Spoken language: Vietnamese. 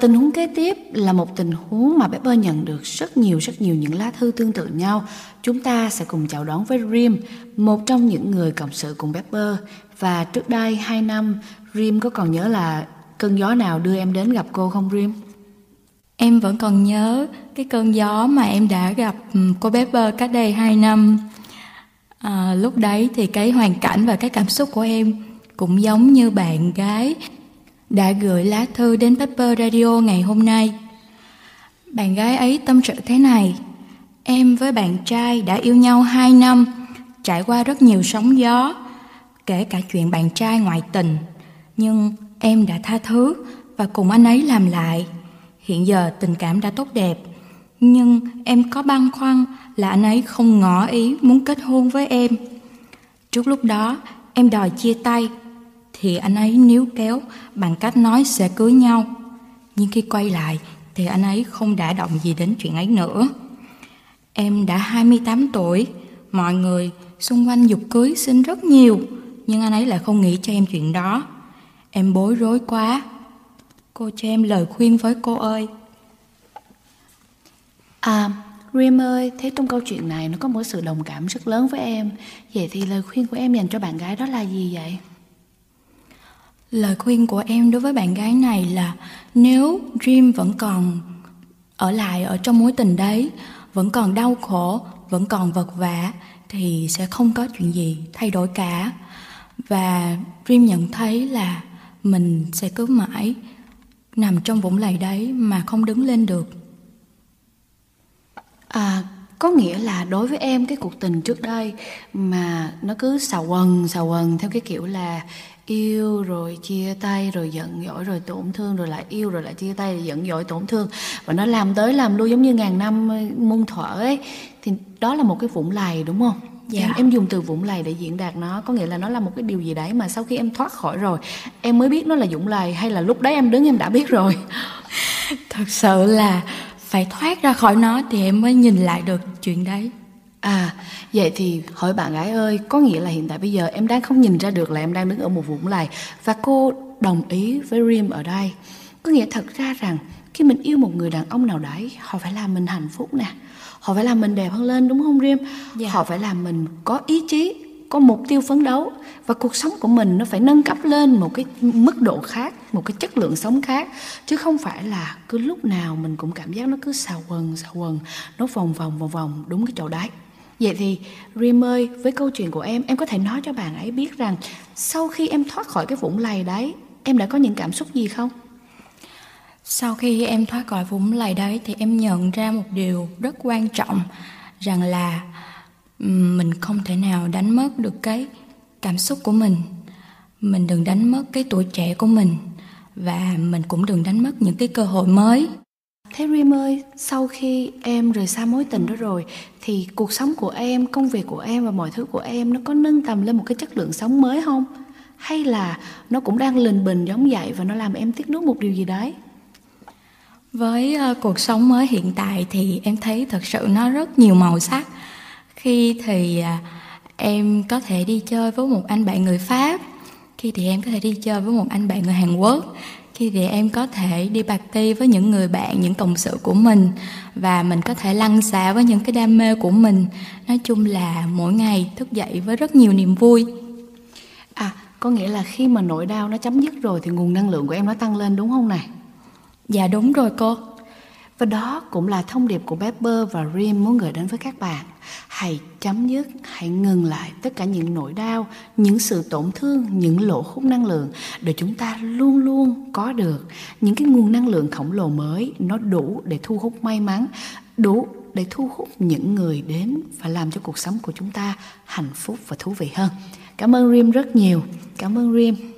tình huống kế tiếp là một tình huống mà Pepper nhận được rất nhiều rất nhiều những lá thư tương tự nhau. Chúng ta sẽ cùng chào đón với Rim, một trong những người cộng sự cùng Pepper. Và trước đây 2 năm, Rim có còn nhớ là cơn gió nào đưa em đến gặp cô không Rim? Em vẫn còn nhớ cái cơn gió mà em đã gặp ừ, cô Pepper cách đây 2 năm. À, lúc đấy thì cái hoàn cảnh và cái cảm xúc của em cũng giống như bạn gái đã gửi lá thư đến Pepper Radio ngày hôm nay. Bạn gái ấy tâm sự thế này: Em với bạn trai đã yêu nhau 2 năm, trải qua rất nhiều sóng gió, kể cả chuyện bạn trai ngoại tình, nhưng em đã tha thứ và cùng anh ấy làm lại. Hiện giờ tình cảm đã tốt đẹp, nhưng em có băn khoăn là anh ấy không ngỏ ý muốn kết hôn với em. Trước lúc đó, em đòi chia tay thì anh ấy níu kéo bằng cách nói sẽ cưới nhau. Nhưng khi quay lại thì anh ấy không đã động gì đến chuyện ấy nữa. Em đã 28 tuổi, mọi người xung quanh dục cưới xin rất nhiều, nhưng anh ấy lại không nghĩ cho em chuyện đó. Em bối rối quá. Cô cho em lời khuyên với cô ơi. À, Rim ơi, thấy trong câu chuyện này nó có một sự đồng cảm rất lớn với em. Vậy thì lời khuyên của em dành cho bạn gái đó là gì vậy? Lời khuyên của em đối với bạn gái này là nếu Dream vẫn còn ở lại ở trong mối tình đấy, vẫn còn đau khổ, vẫn còn vật vả thì sẽ không có chuyện gì thay đổi cả. Và Dream nhận thấy là mình sẽ cứ mãi nằm trong vũng lầy đấy mà không đứng lên được. À, có nghĩa là đối với em cái cuộc tình trước đây mà nó cứ xào quần xào quần theo cái kiểu là yêu rồi chia tay rồi giận dỗi rồi tổn thương rồi lại yêu rồi lại chia tay rồi giận dỗi tổn thương. Và nó làm tới làm lui giống như ngàn năm muôn thuở ấy. Thì đó là một cái vũng lầy đúng không? Dạ. em, em dùng từ vũng lầy để diễn đạt nó. Có nghĩa là nó là một cái điều gì đấy mà sau khi em thoát khỏi rồi em mới biết nó là vũng lầy hay là lúc đấy em đứng em đã biết rồi. Thật sự là phải thoát ra khỏi nó thì em mới nhìn lại được chuyện đấy À, vậy thì hỏi bạn gái ơi, có nghĩa là hiện tại bây giờ em đang không nhìn ra được là em đang đứng ở một vũng lầy và cô đồng ý với Rim ở đây. Có nghĩa thật ra rằng khi mình yêu một người đàn ông nào đấy, họ phải làm mình hạnh phúc nè. Họ phải làm mình đẹp hơn lên đúng không Rim? Dạ. Họ phải làm mình có ý chí, có mục tiêu phấn đấu và cuộc sống của mình nó phải nâng cấp lên một cái mức độ khác, một cái chất lượng sống khác chứ không phải là cứ lúc nào mình cũng cảm giác nó cứ xào quần xào quần, nó vòng vòng vòng vòng đúng cái chỗ đấy. Vậy thì Rim ơi, với câu chuyện của em, em có thể nói cho bạn ấy biết rằng sau khi em thoát khỏi cái vũng lầy đấy, em đã có những cảm xúc gì không? Sau khi em thoát khỏi vũng lầy đấy thì em nhận ra một điều rất quan trọng rằng là mình không thể nào đánh mất được cái cảm xúc của mình. Mình đừng đánh mất cái tuổi trẻ của mình và mình cũng đừng đánh mất những cái cơ hội mới. Thế Rim ơi, sau khi em rời xa mối tình đó rồi thì cuộc sống của em, công việc của em và mọi thứ của em nó có nâng tầm lên một cái chất lượng sống mới không? Hay là nó cũng đang lình bình giống vậy và nó làm em tiếc nuối một điều gì đấy? Với uh, cuộc sống mới hiện tại thì em thấy thật sự nó rất nhiều màu sắc. Khi thì uh, em có thể đi chơi với một anh bạn người Pháp, khi thì em có thể đi chơi với một anh bạn người Hàn Quốc khi thì em có thể đi party với những người bạn những cộng sự của mình và mình có thể lăn xả với những cái đam mê của mình. Nói chung là mỗi ngày thức dậy với rất nhiều niềm vui. À có nghĩa là khi mà nỗi đau nó chấm dứt rồi thì nguồn năng lượng của em nó tăng lên đúng không này? Dạ đúng rồi cô. Và đó cũng là thông điệp của Pepper và Rim muốn gửi đến với các bạn. Hãy chấm dứt, hãy ngừng lại tất cả những nỗi đau, những sự tổn thương, những lỗ hút năng lượng để chúng ta luôn luôn có được những cái nguồn năng lượng khổng lồ mới nó đủ để thu hút may mắn, đủ để thu hút những người đến và làm cho cuộc sống của chúng ta hạnh phúc và thú vị hơn. Cảm ơn Rim rất nhiều. Cảm ơn Rim.